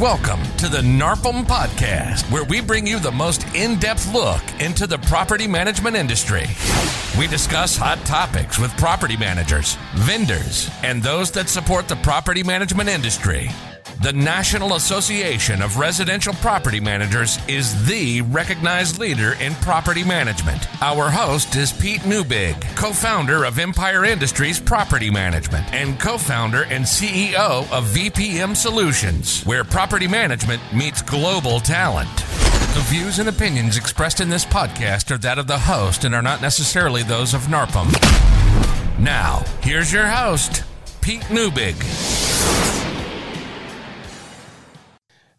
Welcome to the NARPM Podcast, where we bring you the most in depth look into the property management industry. We discuss hot topics with property managers, vendors, and those that support the property management industry. The National Association of Residential Property Managers is the recognized leader in property management. Our host is Pete Neubig, co founder of Empire Industries Property Management and co founder and CEO of VPM Solutions, where property management meets global talent. The views and opinions expressed in this podcast are that of the host and are not necessarily those of NARPM. Now, here's your host, Pete Neubig.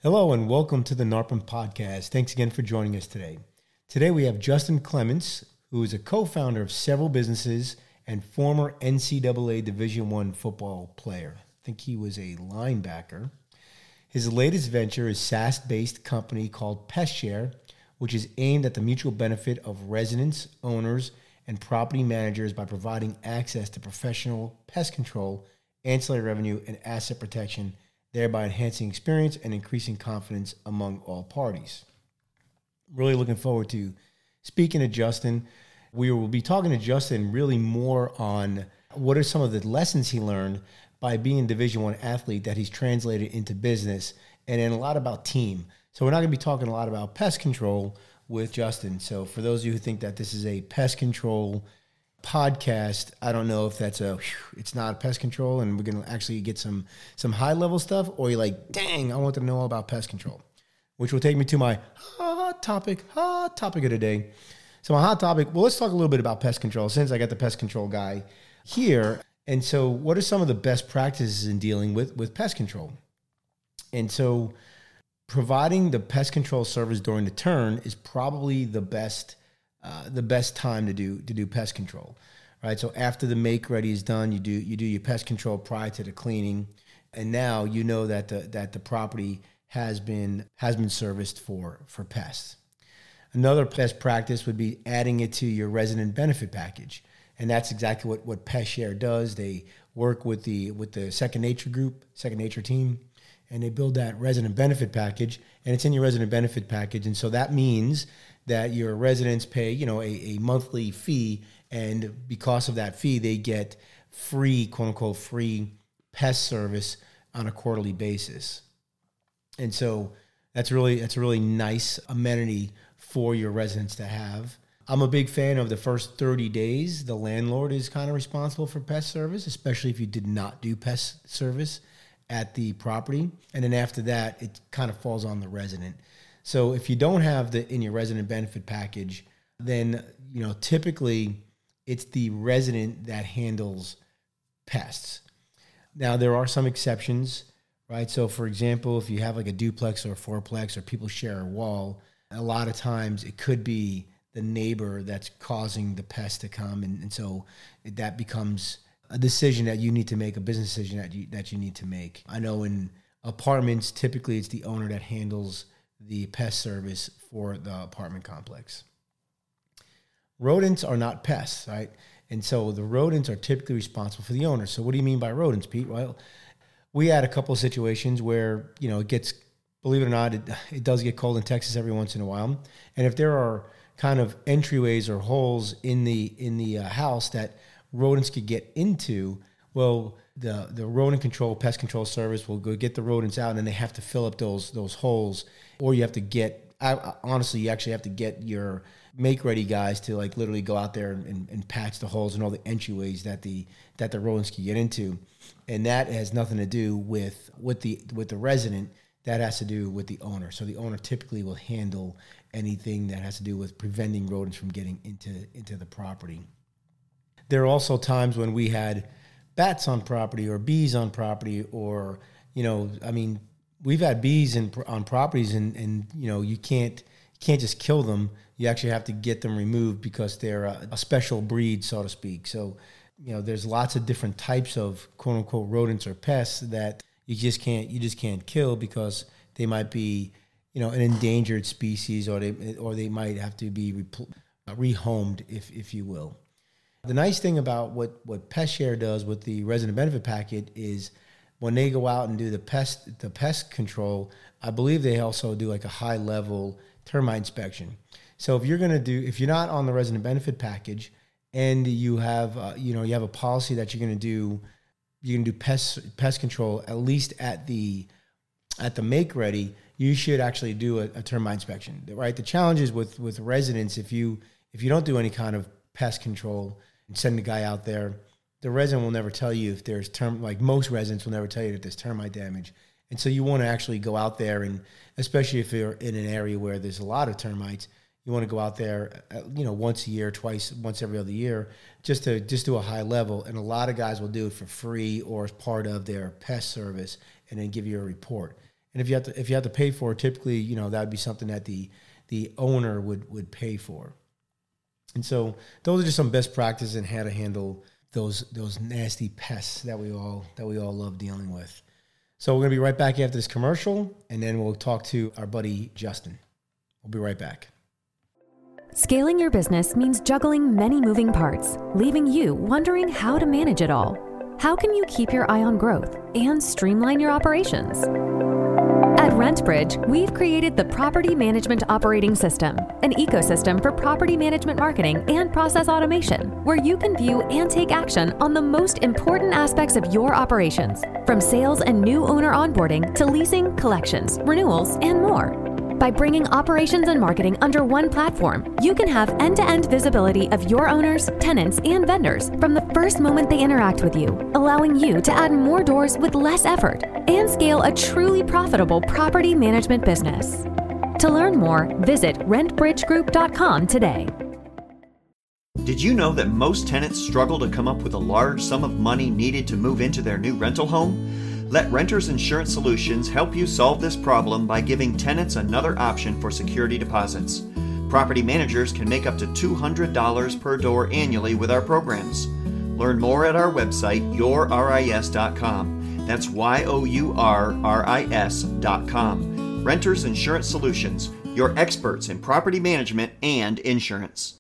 Hello and welcome to the NARPM podcast. Thanks again for joining us today. Today we have Justin Clements, who is a co-founder of several businesses and former NCAA Division One football player. I think he was a linebacker. His latest venture is SaaS-based company called PestShare, which is aimed at the mutual benefit of residents, owners, and property managers by providing access to professional pest control, ancillary revenue, and asset protection – thereby enhancing experience and increasing confidence among all parties. Really looking forward to speaking to Justin. We will be talking to Justin really more on what are some of the lessons he learned by being a Division One athlete that he's translated into business, and then a lot about team. So we're not going to be talking a lot about pest control with Justin. So for those of you who think that this is a pest control podcast i don't know if that's a it's not pest control and we're gonna actually get some some high level stuff or you're like dang i want to know all about pest control which will take me to my hot topic hot topic of the day. So my hot topic well let's talk a little bit about pest control since i got the pest control guy here. And so what are some of the best practices in dealing with with pest control? And so providing the pest control service during the turn is probably the best uh, the best time to do to do pest control, right? So after the make ready is done, you do you do your pest control prior to the cleaning, and now you know that the that the property has been has been serviced for for pests. Another best practice would be adding it to your resident benefit package, and that's exactly what what PestShare does. They work with the with the Second Nature group, Second Nature team, and they build that resident benefit package, and it's in your resident benefit package, and so that means that your residents pay, you know, a, a monthly fee, and because of that fee, they get free, quote unquote, free pest service on a quarterly basis. And so that's really that's a really nice amenity for your residents to have. I'm a big fan of the first 30 days. The landlord is kind of responsible for pest service, especially if you did not do pest service at the property. And then after that, it kind of falls on the resident. So if you don't have the in your resident benefit package, then you know typically it's the resident that handles pests. Now there are some exceptions, right? So for example, if you have like a duplex or a fourplex or people share a wall, a lot of times it could be the neighbor that's causing the pest to come, and, and so that becomes a decision that you need to make, a business decision that you that you need to make. I know in apartments, typically it's the owner that handles the pest service for the apartment complex. Rodents are not pests, right? And so the rodents are typically responsible for the owner. So what do you mean by rodents, Pete? Well, we had a couple of situations where, you know, it gets, believe it or not, it, it does get cold in Texas every once in a while. And if there are kind of entryways or holes in the in the uh, house that rodents could get into, well, the the rodent control pest control service will go get the rodents out, and then they have to fill up those those holes, or you have to get. I, honestly, you actually have to get your make ready guys to like literally go out there and, and, patch the holes and all the entryways that the that the rodents can get into, and that has nothing to do with with the with the resident. That has to do with the owner. So the owner typically will handle anything that has to do with preventing rodents from getting into into the property. There are also times when we had bats on property or bees on property or you know i mean we've had bees in, on properties and and you know you can't can't just kill them. You actually have to get them removed because they're a, a special breed so to speak. So you know there's lots of different types of quote unquote rodents or pests that you just can't you just can't kill because they might be you know an endangered species or they or they might have to be rehomed if if you will the nice thing about what what pest share does with the resident benefit packet is when they go out and do the pest the pest control, I believe they also do like a high level termite inspection. So if you're going to do if you're not on the resident benefit package and you have uh, you know you have a policy that you're going to do you can do pest pest control at least at the at the make ready you should actually do a, a termite inspection right the challenge is with with residents if you if you don't do any kind of pest control and send a guy out there the resident will never tell you if there's term like most residents will never tell you that there's termite damage and so you want to actually go out there and especially if you're in an area where there's a lot of termites you want to go out there, uh, you know, once a year, twice, once every other year, just to just do a high level. And a lot of guys will do it for free or as part of their pest service, and then give you a report. And if you have to if you have to pay for it, typically, you know, that would be something that the the owner would would pay for. And so those are just some best practices in how to handle those those nasty pests that we all that we all love dealing with. So we're gonna be right back after this commercial, and then we'll talk to our buddy Justin. We'll be right back. Scaling your business means juggling many moving parts, leaving you wondering how to manage it all. How can you keep your eye on growth and streamline your operations? RentBridge, we've created the Property Management Operating System, an ecosystem for property management marketing and process automation, where you can view and take action on the most important aspects of your operations, from sales and new owner onboarding to leasing, collections, renewals, and more. By bringing operations and marketing under one platform, you can have end to end visibility of your owners, tenants, and vendors from the first moment they interact with you, allowing you to add more doors with less effort and scale a truly profitable property management business. To learn more, visit rentbridgegroup.com today. Did you know that most tenants struggle to come up with a large sum of money needed to move into their new rental home? Let Renters Insurance Solutions help you solve this problem by giving tenants another option for security deposits. Property managers can make up to $200 per door annually with our programs. Learn more at our website, yourris.com. That's Y O U R R I S.com. Renters Insurance Solutions, your experts in property management and insurance.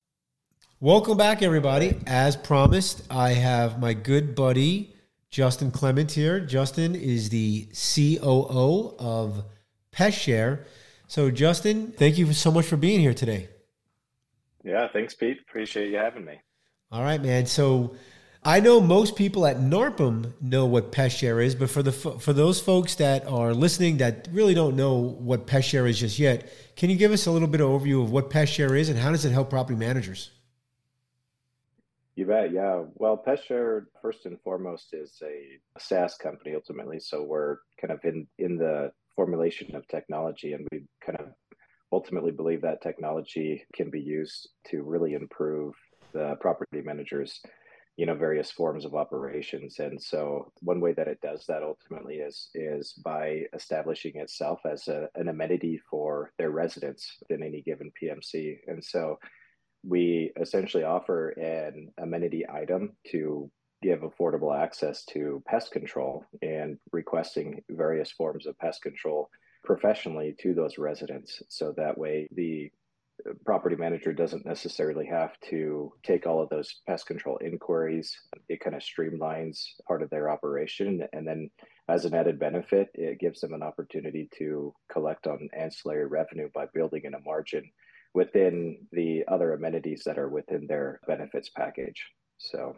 Welcome back, everybody. As promised, I have my good buddy, Justin Clement here. Justin is the COO of PestShare. So, Justin, thank you so much for being here today. Yeah, thanks, Pete. Appreciate you having me. All right, man. So, I know most people at NARPM know what PestShare is, but for the for those folks that are listening that really don't know what PestShare is just yet, can you give us a little bit of overview of what PestShare is and how does it help property managers? You bet. Yeah. Well, PestShare first and foremost is a, SaaS company ultimately. So we're kind of in in the formulation of technology, and we kind of ultimately believe that technology can be used to really improve the property managers you know various forms of operations and so one way that it does that ultimately is is by establishing itself as a, an amenity for their residents within any given pmc and so we essentially offer an amenity item to give affordable access to pest control and requesting various forms of pest control professionally to those residents. So that way, the property manager doesn't necessarily have to take all of those pest control inquiries. It kind of streamlines part of their operation. And then, as an added benefit, it gives them an opportunity to collect on ancillary revenue by building in a margin within the other amenities that are within their benefits package. So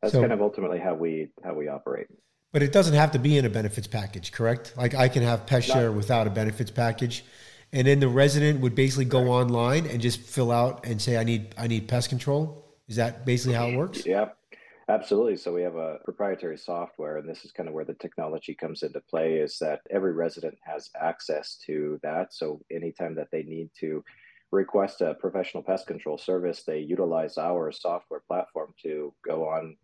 that's so, kind of ultimately how we how we operate. But it doesn't have to be in a benefits package, correct? Like I can have pest share without a benefits package. And then the resident would basically go online and just fill out and say I need I need pest control. Is that basically how it works? Yeah. Absolutely. So we have a proprietary software, and this is kind of where the technology comes into play. Is that every resident has access to that. So anytime that they need to request a professional pest control service, they utilize our software platform to go on,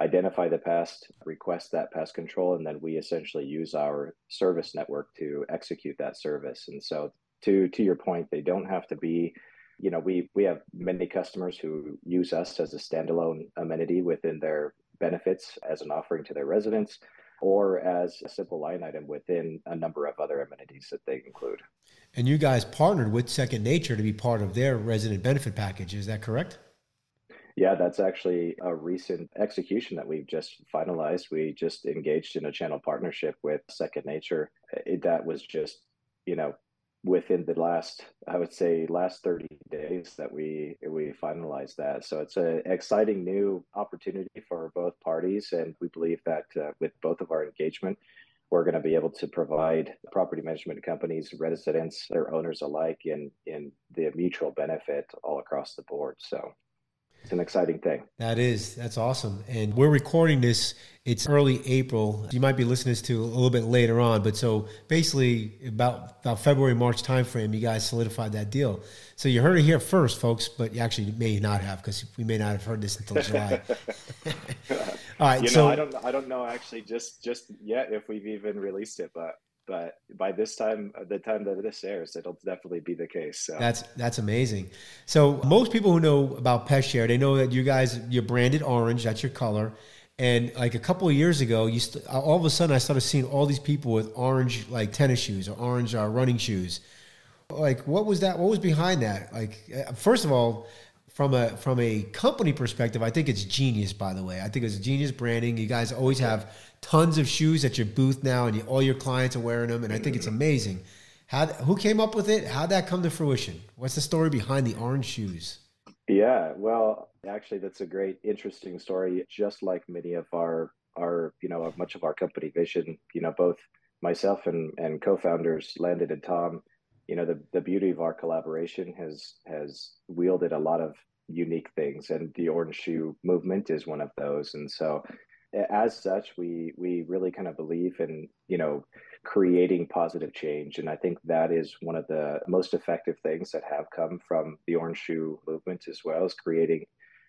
identify the pest, request that pest control, and then we essentially use our service network to execute that service. And so, to to your point, they don't have to be. You know, we we have many customers who use us as a standalone amenity within their benefits as an offering to their residents or as a simple line item within a number of other amenities that they include. And you guys partnered with Second Nature to be part of their resident benefit package. Is that correct? Yeah, that's actually a recent execution that we've just finalized. We just engaged in a channel partnership with Second Nature. It, that was just, you know, within the last i would say last 30 days that we we finalized that. So it's an exciting new opportunity for both parties and we believe that uh, with both of our engagement we're going to be able to provide property management companies residents their owners alike in in the mutual benefit all across the board. So it's an exciting thing. That is, that's awesome. And we're recording this. It's early April. You might be listening to a little bit later on, but so basically about about February March timeframe, you guys solidified that deal. So you heard it here first, folks, but you actually may not have because we may not have heard this until July. All right, you so know, I don't I don't know actually just just yet if we've even released it, but but by this time the time that this airs it'll definitely be the case so. that's that's amazing. So most people who know about PestShare they know that you guys you're branded orange that's your color and like a couple of years ago you st- all of a sudden i started seeing all these people with orange like tennis shoes or orange uh, running shoes. Like what was that what was behind that? Like uh, first of all from a from a company perspective, I think it's genius. By the way, I think it's genius branding. You guys always have tons of shoes at your booth now, and you, all your clients are wearing them, and I think it's amazing. How who came up with it? How'd that come to fruition? What's the story behind the orange shoes? Yeah, well, actually, that's a great, interesting story. Just like many of our our you know much of our company vision, you know, both myself and and co-founders Landon and Tom you know the the beauty of our collaboration has has wielded a lot of unique things and the orange shoe movement is one of those. And so as such we we really kind of believe in you know creating positive change. And i think that is one of the most effective things that have come from the orange shoe movement as well as creating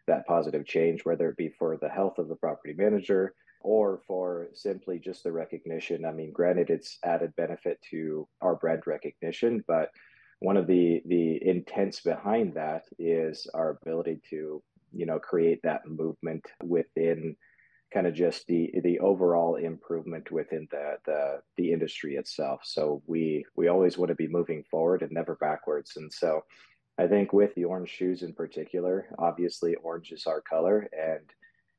that positive change whether it be for the health of the property manager or for simply just the recognition. I mean, granted, it's added benefit to our brand recognition, but one of the the intents behind that is our ability to you know create that movement within kind of just the the overall improvement within the the the industry itself so we we always want to be moving forward and never backwards and so i think with the orange shoes in particular obviously orange is our color and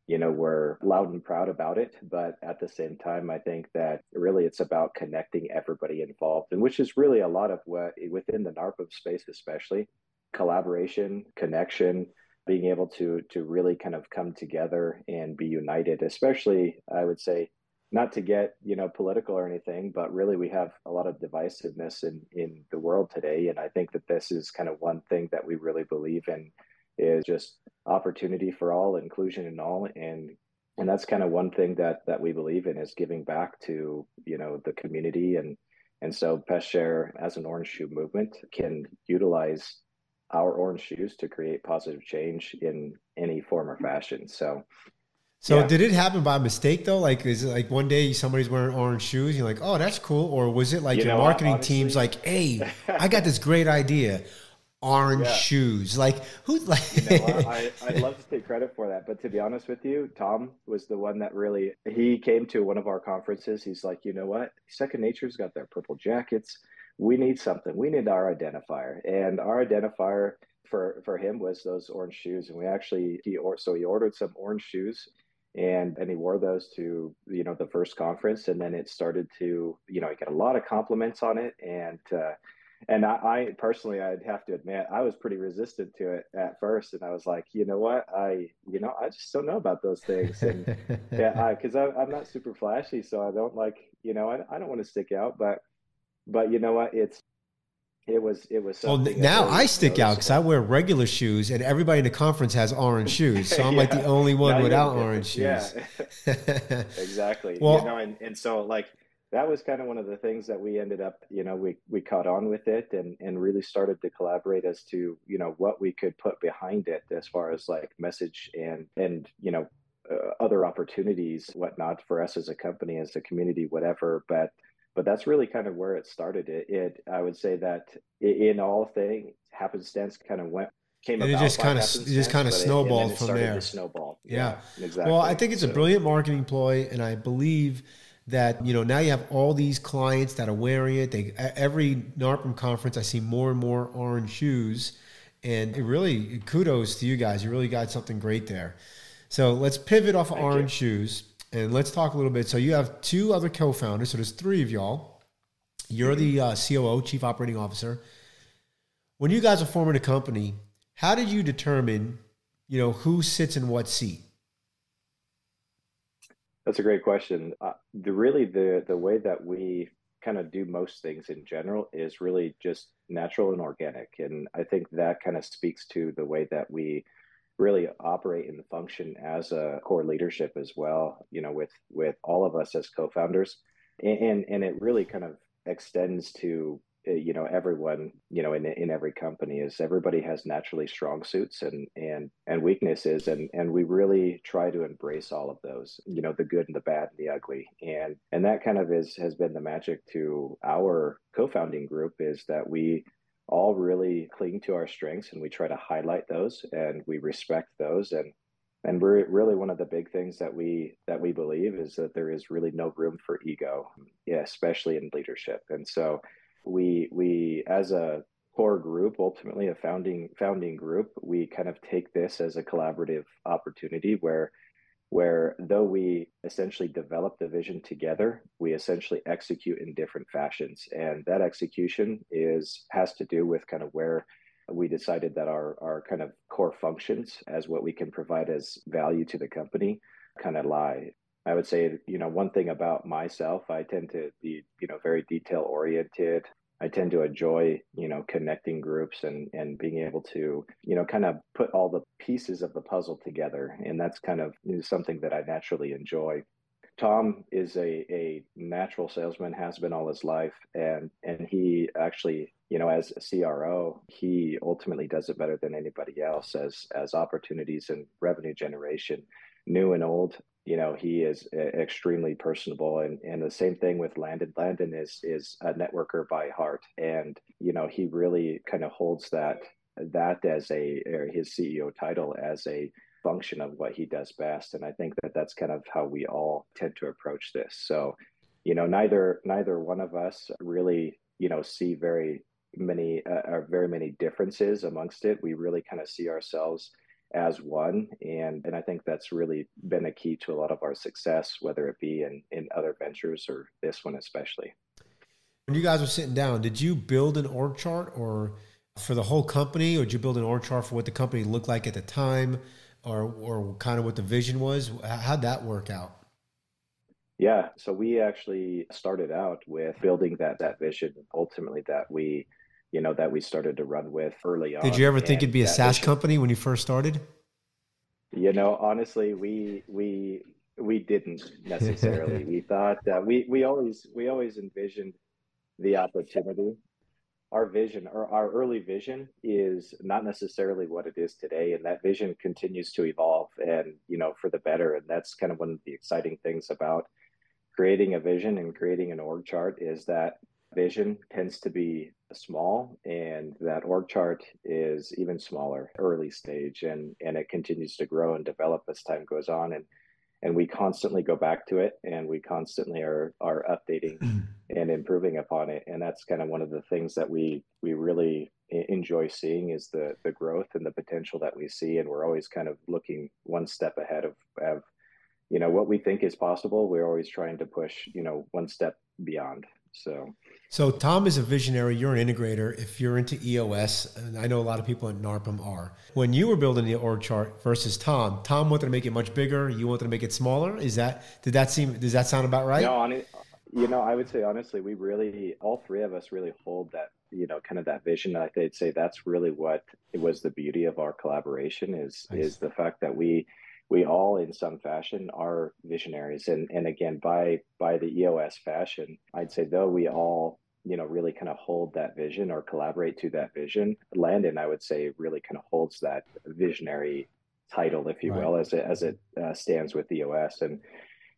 you know we're loud and proud about it but at the same time i think that really it's about connecting everybody involved and which is really a lot of what within the narpm space especially collaboration connection being able to to really kind of come together and be united especially i would say not to get you know political or anything but really we have a lot of divisiveness in in the world today and i think that this is kind of one thing that we really believe in is just opportunity for all, inclusion in all, and and that's kind of one thing that that we believe in is giving back to you know the community and and so PestShare as an orange shoe movement can utilize our orange shoes to create positive change in any form or fashion. So so yeah. did it happen by mistake though? Like is it like one day somebody's wearing orange shoes, you're like, oh that's cool, or was it like you your marketing honestly, team's like, hey, I got this great idea orange yeah. shoes. Like who? Like you know, I, I'd love to take credit for that, but to be honest with you, Tom was the one that really he came to one of our conferences. He's like, you know what? Second Nature's got their purple jackets. We need something. We need our identifier, and our identifier for for him was those orange shoes. And we actually he or so he ordered some orange shoes and and he wore those to you know the first conference and then it started to you know he got a lot of compliments on it and uh, and I, I, personally i'd have to admit i was pretty resistant to it at first. And i was like you know what? I you know i just don't know about those things. And yeah because i'm not super flashy so i don't like you know i, I don't want to stick out but but you know what? It's it was it was well now i stick out because i wear regular shoes and everybody in the conference has orange shoes so i'm yeah. like the only one now without orange shoes. Yeah exactly well you know and, and so like that was kind of one of the things that we ended up, you know, we we caught on with it and and really started to collaborate as to you know what we could put behind it as far as like message and and you know uh, other opportunities, whatnot for us as a company, as a community, whatever. But but that's really kind of where it started. It, it I would say that in all things, happenstance kind of went came and it just kind of it just kind of snowballed it, from there. snowball. Yeah. yeah, exactly. Well, I think it's so. a brilliant marketing ploy, and I believe that you know now you have all these clients that are wearing it. They every NARPM conference, I see more and more orange shoes, And it really, kudos to you guys. You really got something great there. So let's pivot off of Orange you. Shoes and let's talk a little bit. So you have two other co-founders. So there's three of y'all. You're the uh, COO, Chief Operating Officer. When you guys are forming a company, how did you determine, you know, who sits in what seat? That's a great question. Uh, the really the the way that we kind of do most things in general is really just natural and organic, and I think that kind of speaks to the way that we really operate and function as a core leadership as well. You know, with with all of us as co-founders, and and, and it really kind of extends to Uh, you know everyone you know in in every company is everybody has naturally strong suits and and and weaknesses and and we really try to embrace all of those you know the good and the bad and the ugly. And and that kind of is has been the magic to our co-founding group is that we all really cling to our strengths and we try to highlight those and we respect those. And and we're really one of the big things that we that we believe is that there is really no room for ego yeah, especially in leadership. And so we we as a core group ultimately a founding founding group we kind of take this as a collaborative opportunity where where though we essentially develop the vision together we essentially execute in different fashions. And that execution is has to do with kind of where we decided that our our kind of core functions as what we can provide as value to the company kind of lie I would say, you know, one thing about myself, I tend to be, you know, very detail oriented. I tend to enjoy, you know, connecting groups and and being able to, you know, kind of put all the pieces of the puzzle together, and that's kind of something that I naturally enjoy. Tom is a a natural salesman, has been all his life, and and he actually, you know, as a CRO, he ultimately does it better than anybody else as as opportunities and revenue generation new and old you know he is extremely personable and and the same thing with landon. Landon is is a networker by heart and you know he really kind of holds that that as a his ceo title as a function of what he does best and i think that that's kind of how we all tend to approach this. So you know neither neither one of us really you know see very many uh, very many differences amongst it. We really kind of see ourselves as one. And, and I think that's really been a key to a lot of our success, whether it be in, in other ventures or this one especially. When you guys were sitting down, did you build an org chart or for the whole company, or did you build an org chart for what the company looked like at the time, or or kind of what the vision was? How'd that work out? Yeah, so we actually started out with building that that vision. Ultimately, that we you know, that we started to run with early on. Did you ever think it'd be a SaaS vision, company when you first started? You know, honestly, we we we didn't necessarily. we thought that we we always we always envisioned the opportunity. Our vision or our early vision is not necessarily what it is today, and that vision continues to evolve and you know for the better. And that's kind of one of the exciting things about creating a vision and creating an org chart is that vision tends to be small and that org chart is even smaller early stage and and it continues to grow and develop as time goes on and and we constantly go back to it and we constantly are are updating and improving upon it and that's kind of one of the things that we we really enjoy seeing is the the growth and the potential that we see and we're always kind of looking one step ahead of of you know what we think is possible. We're always trying to push you know one step beyond so, so Tom is a visionary. You're an integrator. If you're into EOS, and I know a lot of people at NARPM are. When you were building the org chart versus Tom, Tom wanted to make it much bigger. You wanted to make it smaller. Is that did that seem? Does that sound about right? No, on you know, I would say honestly, we really, all three of us, really hold that you know kind of that vision i'd say that's really what it was the beauty of our collaboration is nice. is the fact that we we all in some fashion are visionaries. And and again by by the eos fashion i'd say though we all you know really kind of hold that vision or collaborate to that vision landon i would say really kind of holds that visionary title if you right. will as it as it uh, stands with eos and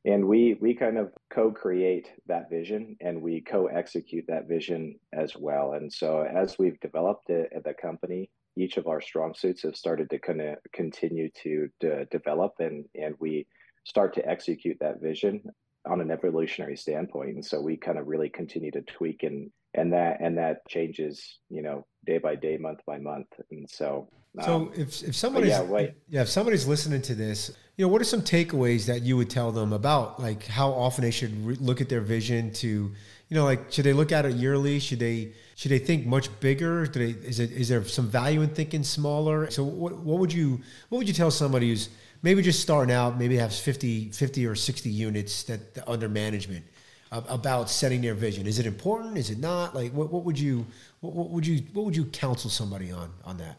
and we we kind of co-create that vision and we co-execute that vision as well. And so as we've developed it at the company each of our strong suits have started to kind of continue to, develop and and we start to execute that vision on an evolutionary standpoint. And so we kind of really continue to tweak and and that and that changes, you know, day by day, month by month. And so so um, if if somebody's yeah, wait. yeah, if somebody's listening to this, you know, what are some takeaways that you would tell them about like how often they should re- look at their vision to, you know, like should they look at it yearly? Should they should they think much bigger? Do they is it is there some value in thinking smaller? So what what would you what would you tell somebody who's maybe just starting out, maybe has 50, 50 or 60 units that under management about setting their vision. Is it important? Is it not? Like, what, what would you, what, what, would you, what would you counsel somebody on, on that?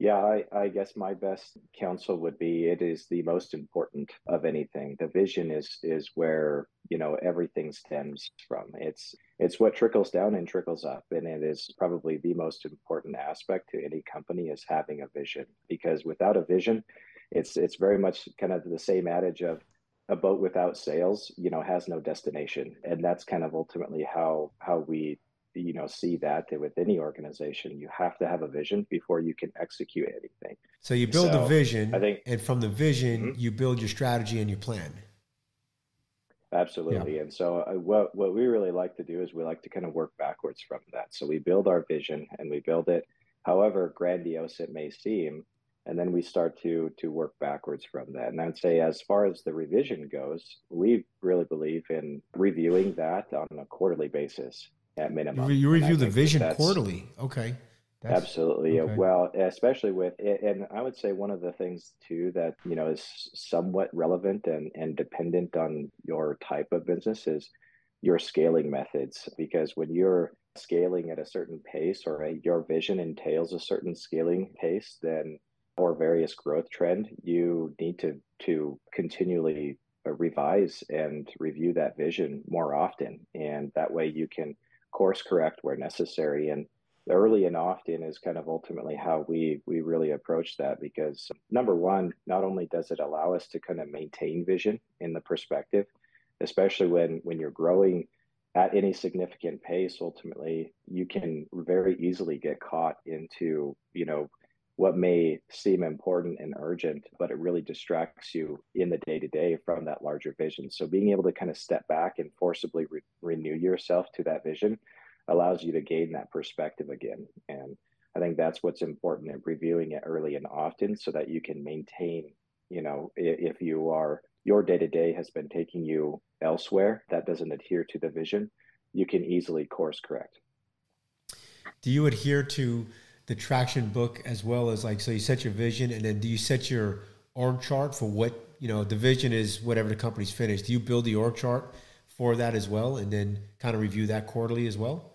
Yeah, I, I guess my best counsel would be it is the most important of anything. The vision is is where you know everything stems from. It's it's what trickles down and trickles up, and it is probably the most important aspect to any company is having a vision. Because without a vision, it's it's very much kind of the same adage of a boat without sails, you know, has no destination, and that's kind of ultimately how how we you know see that with any organization you have to have a vision before you can execute anything. So you build so, a vision i think and from the vision mm-hmm. you build your strategy and your plan. Absolutely. Yeah. and so uh, what what we really like to do is we like to kind of work backwards from that. So we build our vision and we build it however grandiose it may seem and then we start to to work backwards from that. And i'd say as far as the revision goes we really believe in reviewing that on a quarterly basis at minimum. You review the vision quarterly. Okay. That's, absolutely. okay. well especially with and i would say one of the things too that you know is somewhat relevant and and dependent on your type of business is your scaling methods. Because when you're scaling at a certain pace or a, your vision entails a certain scaling pace then or various growth trend, you need to to continually uh, revise and review that vision more often, and that way you can course correct where necessary. And early and often is kind of ultimately how we we really approach that because number one, not only does it allow us to kind of maintain vision in the perspective, especially when when you're growing at any significant pace ultimately you can very easily get caught into you know what may seem important and urgent, but it really distracts you in the day to day from that larger vision. So being able to kind of step back and forcibly re- renew yourself to that vision allows you to gain that perspective again. And I think that's what's important in reviewing it early and often so that you can maintain, you know, if you are your day to day has been taking you elsewhere that doesn't adhere to the vision, you can easily course correct. Do you adhere to the traction book as well as like so you set your vision and then do you set your org chart for what you know the vision is whatever the company's finished. Do you build the org chart for that as well and then kind of review that quarterly as well?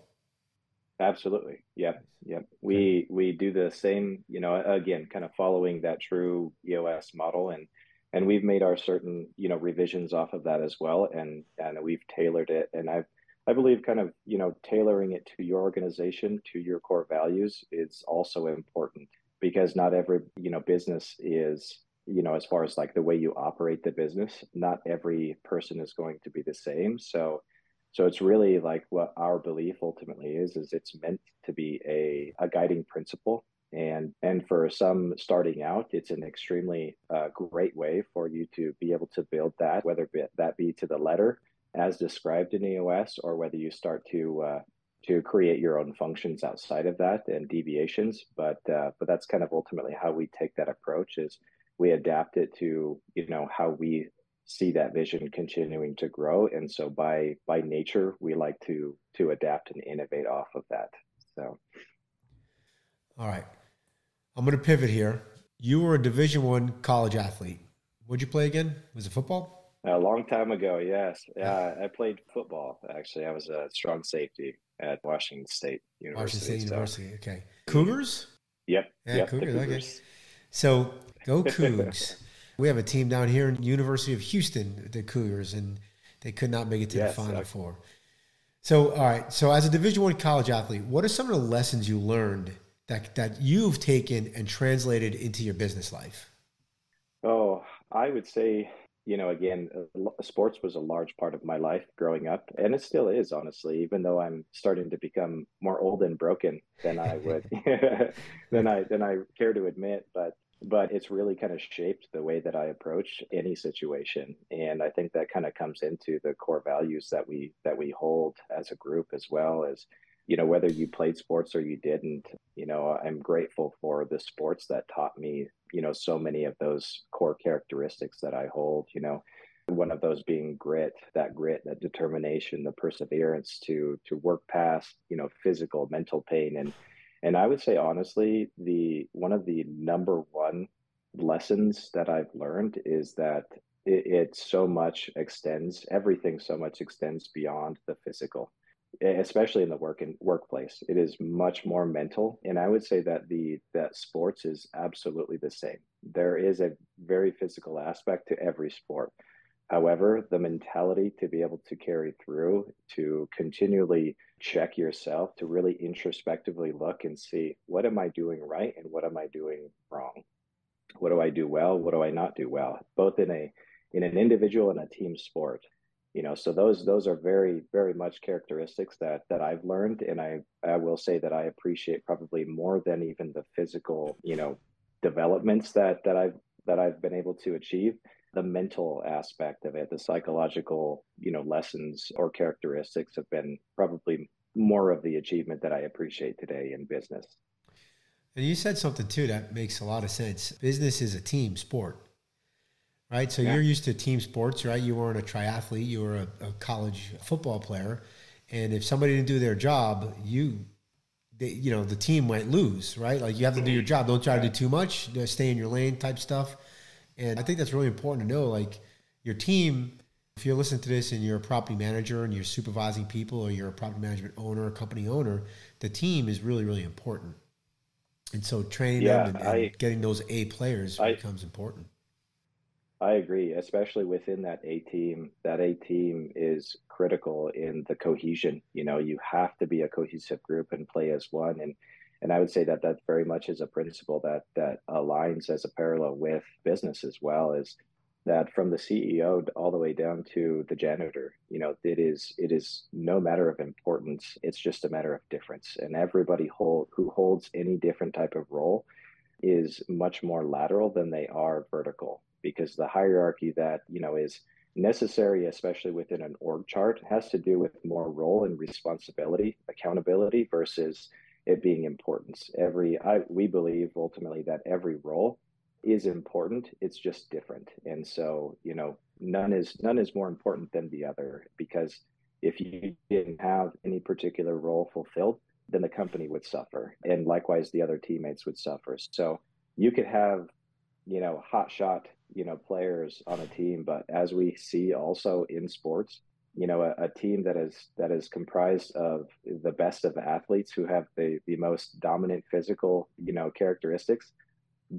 Absolutely. Yep. Yep. We we do the same you know again kind of following that true eos model and and we've made our certain you know revisions off of that as well and and we've tailored it and i've I believe kind of, you know, tailoring it to your organization, to your core values is also important because not every, you know, business is, you know, as far as like the way you operate the business, not every person is going to be the same. So, so it's really like what our belief ultimately is, is it's meant to be a, a guiding principle. And, and for some starting out, it's an extremely uh, great way for you to be able to build that, whether that be to the letter as described in EOS, or whether you start to uh, to create your own functions outside of that and deviations. But uh, but that's kind of ultimately how we take that approach. Is we adapt it to you know how we see that vision continuing to grow, and so by by nature we like to to adapt and innovate off of that. So, all right, I'm going to pivot here. You were a Division One college athlete. What'd you play again? Was it football? A long time ago, yes. Yeah, I played football. Actually, I was a strong safety at Washington State University. Washington State so. University. Okay. Cougars. Yep. Yeah, yep, Cougars. Cougars. Okay. So go Cougs. we have a team down here in University of Houston, the Cougars, and they could not make it to yes, the Final okay. Four. So, all right. So, as a Division One college athlete, what are some of the lessons you learned that that you've taken and translated into your business life? Oh, I would say you know, again, sports was a large part of my life growing up, and it still is, honestly. Even though I'm starting to become more old and broken than I would than I than I care to admit, but but it's really kind of shaped the way that I approach any situation. And I think that kind of comes into the core values that we that we hold as a group as well as you know whether you played sports or you didn't you know i'm grateful for the sports that taught me you know so many of those core characteristics that i hold you know. One of those being grit that grit that determination the perseverance to to work past you know physical mental pain. And and I would say honestly, the one of the number one lessons that I've learned is that it, it so much extends everything so much extends beyond the physical especially in the work and workplace it is much more mental and i would say that the that sports is absolutely the same there is a very physical aspect to every sport However, the mentality to be able to carry through, to continually check yourself, to really introspectively look and see what am I doing right and what am I doing wrong? What do I do well? What do I not do well? Both in a in an individual and a team sport. You know, so those those are very, very much characteristics that that I've learned and I, I will say that I appreciate probably more than even the physical, you know, developments that that I've that I've been able to achieve the mental aspect of it, the psychological, you know, lessons or characteristics have been probably more of the achievement that I appreciate today in business. And you said something too that makes a lot of sense. Business is a team sport, right? So yeah. you're used to team sports, right? You weren't a triathlete, you were a, a, college football player. And if somebody didn't do their job, you, they, you know, the team might lose, right? Like you have to do your job. Don't try to do too much, stay in your lane type stuff. And I think that's really important to know. Like your team, if you're listening to this and you're a property manager and you're supervising people or you're a property management owner, a company owner, the team is really, really important. And so training yeah, them and, and I, getting those A players I, becomes important. I agree, especially within that A team. That A team is critical in the cohesion. You know, you have to be a cohesive group and play as one. And and I would say that that very much is a principle that that aligns as a parallel with business as well. Is that from the CEO all the way down to the janitor? You know, it is it is no matter of importance. It's just a matter of difference. And everybody hold, who holds any different type of role is much more lateral than they are vertical because the hierarchy that you know is necessary, especially within an org chart, has to do with more role and responsibility, accountability versus it being importance. Every I we believe ultimately that every role is important. It's just different. And so, you know, none is none is more important than the other because if you didn't have any particular role fulfilled, then the company would suffer. And likewise the other teammates would suffer. So you could have, you know, hot shot, you know, players on a team, but as we see also in sports, you know a, a, team that is that is comprised of the best of athletes who have the the most dominant physical you know characteristics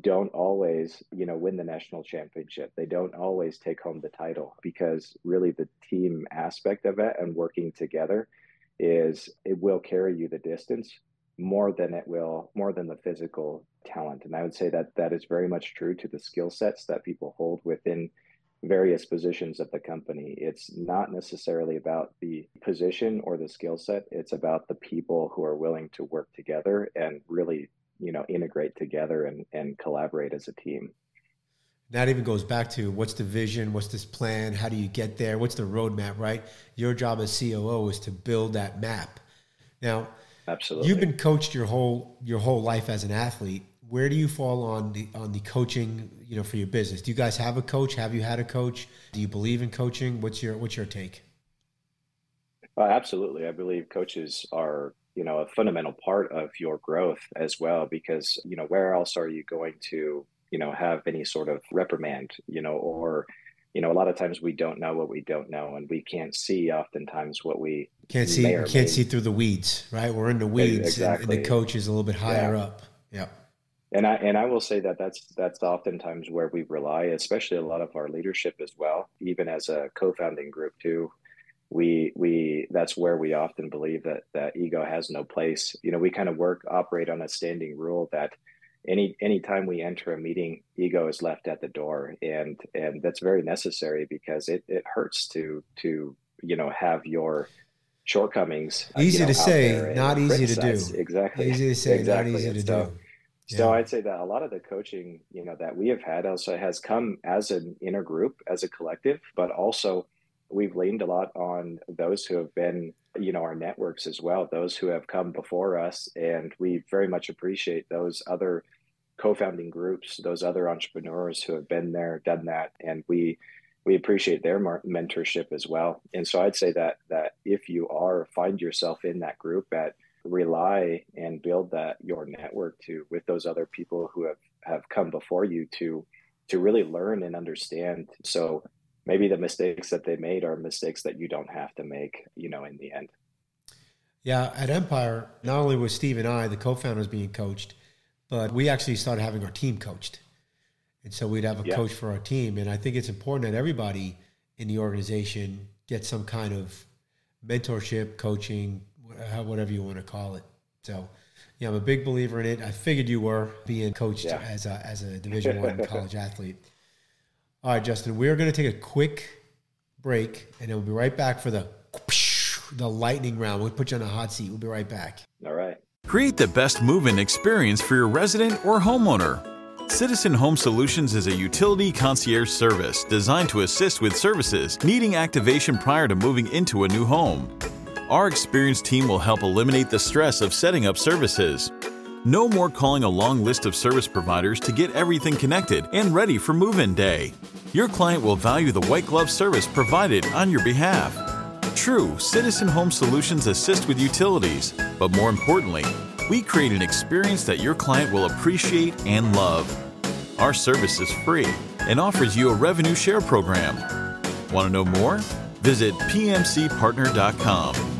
don't always you know win the national championship. They don't always take home the title because really the team aspect of it and working together is it will carry you the distance more than it will more than the physical talent and i would say that that is very much true to the skill sets that people hold within various positions of the company. It's not necessarily about the position or the skill set. It's about the people who are willing to work together and really, you know, integrate together and, and collaborate as a team. That even goes back to what's the vision, what's this plan, how do you get there, what's the roadmap, right? Your job as COO is to build that map. Now, absolutely, you've been coached your whole your whole life as an athlete where do you fall on the on the coaching you know for your business? Do you guys have a coach? Have you had a coach? Do you believe in coaching? What's your what's your take? Uh, absolutely. I believe coaches are you know a fundamental part of your growth as well because you know where else are you going to you know have any sort of reprimand you know or you know a lot of times we don't know what we don't know and we can't see oftentimes what we can't see can't may. see through the weeds right? We're in the weeds exactly. and, and the coach is a little bit higher yeah. up. Yeah and I and I will say that that's that's oftentimes where we rely, especially a lot of our leadership as well, even as a co-founding group too. We we that's where we often believe that that ego has no place. You know, we kind of work operate on a standing rule that any anytime we enter a meeting, ego is left at the door, and and that's very necessary because it it hurts to to you know have your shortcomings easy you know, to say, not easy to do. Exactly. Easy to say, exactly. not easy to do So I'd say that a lot of the coaching, you know, that we have had also has come as an inner group, as a collective, but also we've leaned a lot on those who have been, you know, our networks as well, those who have come before us, and we very much appreciate those other co-founding groups, those other entrepreneurs who have been there, done that, and we we appreciate their mentorship as well. And so I'd say that that if you are find yourself in that group at rely and build that your network to with those other people who have have come before you to to really learn and understand. So maybe the mistakes that they made are mistakes that you don't have to make you know in the end. Yeah at empire not only was steve and i the co-founders being coached but we actually started having our team coached. And so we'd have a yeah. coach for our team. And i think it's important that everybody in the organization gets some kind of mentorship coaching Uh, whatever you want to call it. So, yeah, I'm a big believer in it. I figured you were being coached yeah. as a as a Division One college athlete. All right, Justin, we're going to take a quick break, and then we'll be right back for the the lightning round. We'll put you on a hot seat. We'll be right back. All right. Create the best move-in experience for your resident or homeowner. Citizen Home Solutions is a utility concierge service designed to assist with services needing activation prior to moving into a new home. Our experienced team will help eliminate the stress of setting up services. No more calling a long list of service providers to get everything connected and ready for move in day. Your client will value the white glove service provided on your behalf. True, Citizen Home Solutions assist with utilities, but more importantly, we create an experience that your client will appreciate and love. Our service is free and offers you a revenue share program. Want to know more? Visit pmcpartner.com.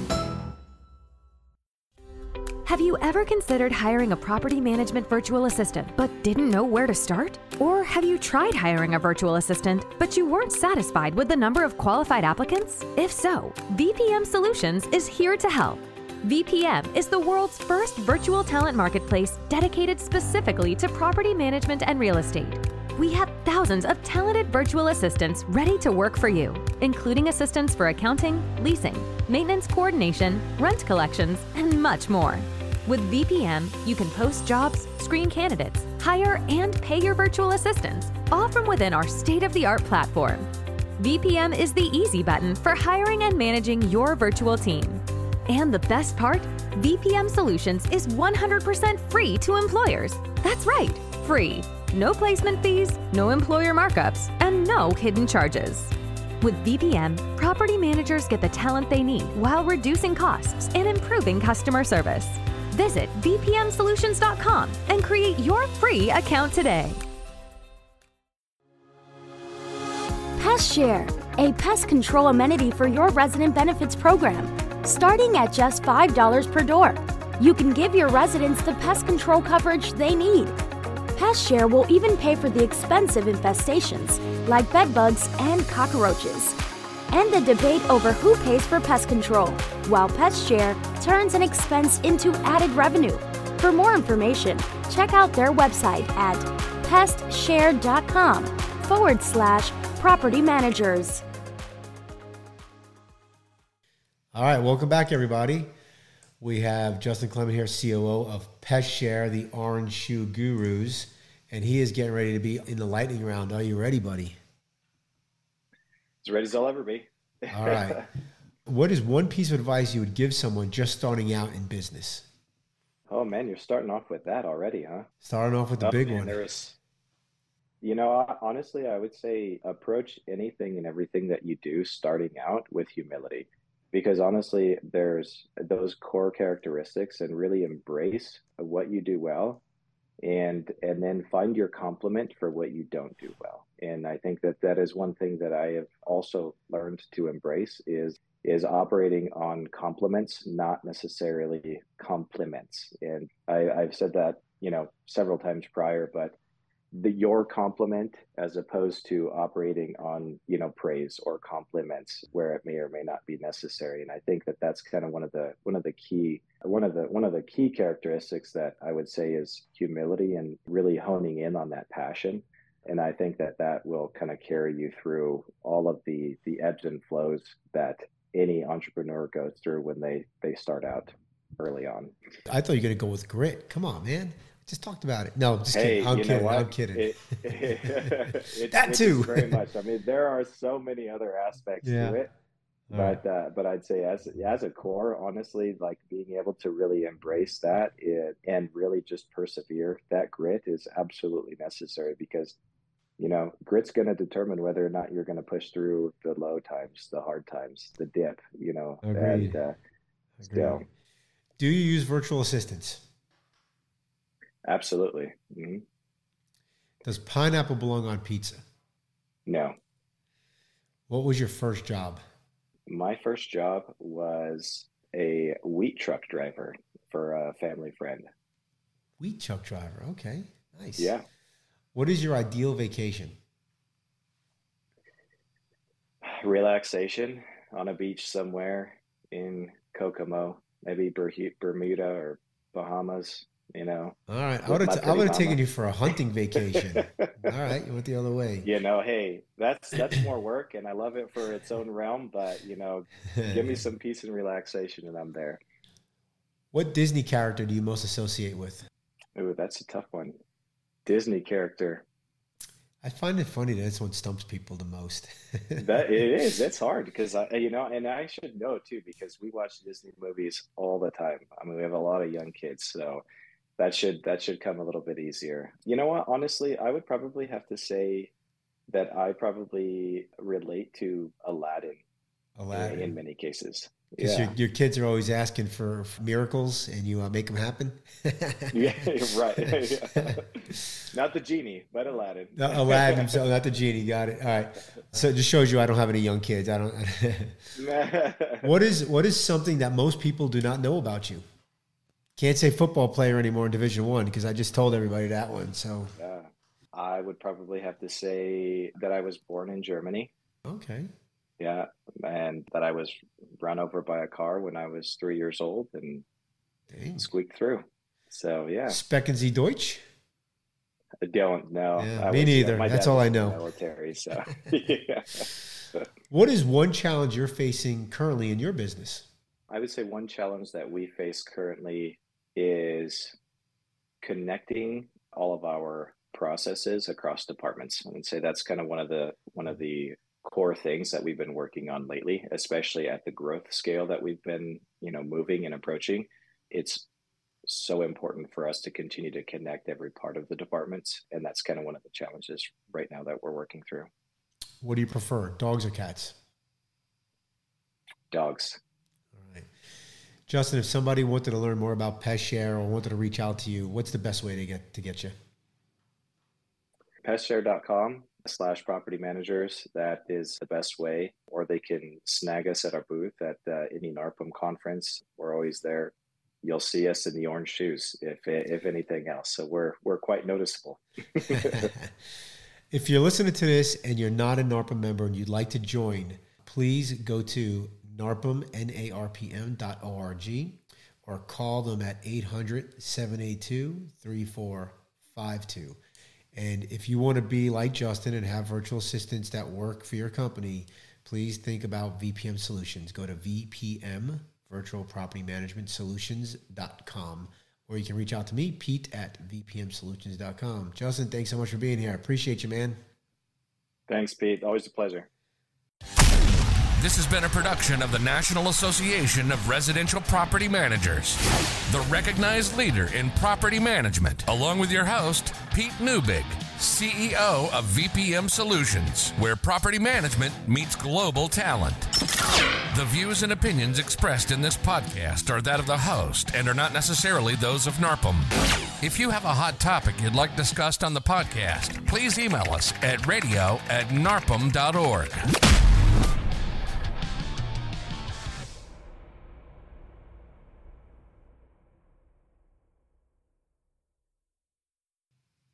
Have you ever considered hiring a property management virtual assistant but didn't know where to start? Or have you tried hiring a virtual assistant but you weren't satisfied with the number of qualified applicants? If so, VPM Solutions is here to help. VPM is the world's first virtual talent marketplace dedicated specifically to property management and real estate. We have thousands of talented virtual assistants ready to work for you, including assistants for accounting, leasing, maintenance coordination, rent collections, and much more. With VPM, you can post jobs, screen candidates, hire, and pay your virtual assistants, all from within our state of the art platform. VPM is the easy button for hiring and managing your virtual team. And the best part? VPM Solutions is 100% free to employers. That's right, free. No placement fees, no employer markups, and no hidden charges. With VPM, property managers get the talent they need while reducing costs and improving customer service. Visit VPMSolutions.com and create your free account today. Pest Share, a pest control amenity for your resident benefits program, starting at just $5 per door. You can give your residents the pest control coverage they need. Pest Share will even pay for the expensive infestations like bedbugs and cockroaches and the debate over who pays for pest control, while Pest Share turns an expense into added revenue. For more information, check out their website at pestshare.com forward slash property managers. All right, welcome back, everybody. We have Justin Clement here, COO of Pest Share, the Orange Shoe Gurus, and he is getting ready to be in the lightning round. Are you ready, buddy? As ready as I'll ever be. All right. What is one piece of advice you would give someone just starting out in business? Oh man, you're starting off with that already, huh? Starting off with the oh, big man, one. There is, you know, honestly, I would say approach anything and everything that you do starting out with humility, because honestly, there's those core characteristics, and really embrace what you do well, and and then find your complement for what you don't do well and i think that that is one thing that i have also learned to embrace is is operating on compliments not necessarily compliments. And I, i've said that you know several times prior but the your compliment as opposed to operating on you know praise or compliments where it may or may not be necessary. And i think that that's kind of one of the one of the key one of the one of the key characteristics that i would say is humility and really honing in on that passion and i think that that will kind of carry you through all of the the ebbs and flows that any entrepreneur goes through when they they start out early on i thought you were going to go with grit come on man Just talked about it. No, just hey, kidding. I'm kidding. I'm kidding. It, it, That too. very much. I mean, there are so many other aspects Yeah. to it, right. but uh, but I'd say as as a core, honestly, like being able to really embrace that it, and really just persevere, that grit is absolutely necessary because you know grit's going to determine whether or not you're going to push through the low times, the hard times, the dip. You know, Agreed. and uh, still, Do you use virtual assistants? absolutely, hmm Does pineapple belong on pizza? no. What was your first job? My first job was a wheat truck driver for a family friend. Wheat truck driver. Okay, nice. Yeah. What is your ideal vacation? Relaxation on a beach somewhere in Kokomo, maybe Bermuda or Bahamas, you know. All right, I would have. I would have taken you for a hunting vacation. All right, you went the other way. You know, hey, that's that's more work and I love it for its own realm, but you know, give me some peace and relaxation and I'm there. What Disney character do you most associate with? Ooh, that's a tough one. Disney character. I find it funny that this one stumps people the most. That it is. It's hard because I, you know, and I should know too because we watch Disney movies all the time. I mean, we have a lot of young kids, so that should that should come a little bit easier. You know what? Honestly, I would probably have to say that I probably relate to Aladdin, in- Aladdin. in many cases. Because Yeah, your, your kids are always asking for, for miracles and you uh, make them happen. yeah, right. Not the genie, but Aladdin. No, Aladdin himself, not the genie. Got it. All right. So it just shows you I don't have any young kids. I don't. what is what is something that most people do not know about you? Can't say football player anymore in Division One because I just told everybody that one. So Yeah. I would probably have to say that I was born in Germany. okay, Yeah, and that I was run over by a car when I was three years old and Dang. squeaked through. So yeah, Sprechen Sie Deutsch? I don't know. Yeah, me was- neither. That's all I know. Military. So yeah. What is one challenge you're facing currently in your business? I would say one challenge that we face currently is connecting all of our processes across departments. I would say that's kind of one of the one of the core things that we've been working on lately, especially at the growth scale that we've been, you know, moving and approaching. It's so important for us to continue to connect every part of the departments, and that's kind of one of the challenges right now that we're working through. What do you prefer, dogs or cats? Dogs. All right. Justin, if somebody wanted to learn more about PestShare or wanted to reach out to you, what's the best way to get to get you? pestshare.com slash property managers that is the best way or they can snag us at our booth at uh, any NARPM conference. We're always there. You'll see us in the orange shoes if if anything else. So we're we're quite noticeable. If you're listening to this and you're not a NARPM member and you'd like to join, please go to NARPM, N-A-R-P-M dot O-R-G or call them at 800-782-3452. And if you want to be like Justin and have virtual assistants that work for your company, please think about VPM Solutions. Go to VPM, Virtual Property Management Solutions.com, or you can reach out to me, Pete at VPMSolutions.com. Justin, thanks so much for being here. I appreciate you, man. thanks pete always a pleasure This has been a production of the National Association of Residential Property Managers, the recognized leader in property management, along with your host, Pete Neubig, CEO of VPM Solutions, where property management meets global talent. The views and opinions expressed in this podcast are that of the host and are not necessarily those of NARPM. If you have a hot topic you'd like discussed on the podcast, please email us at radio at narpm.org.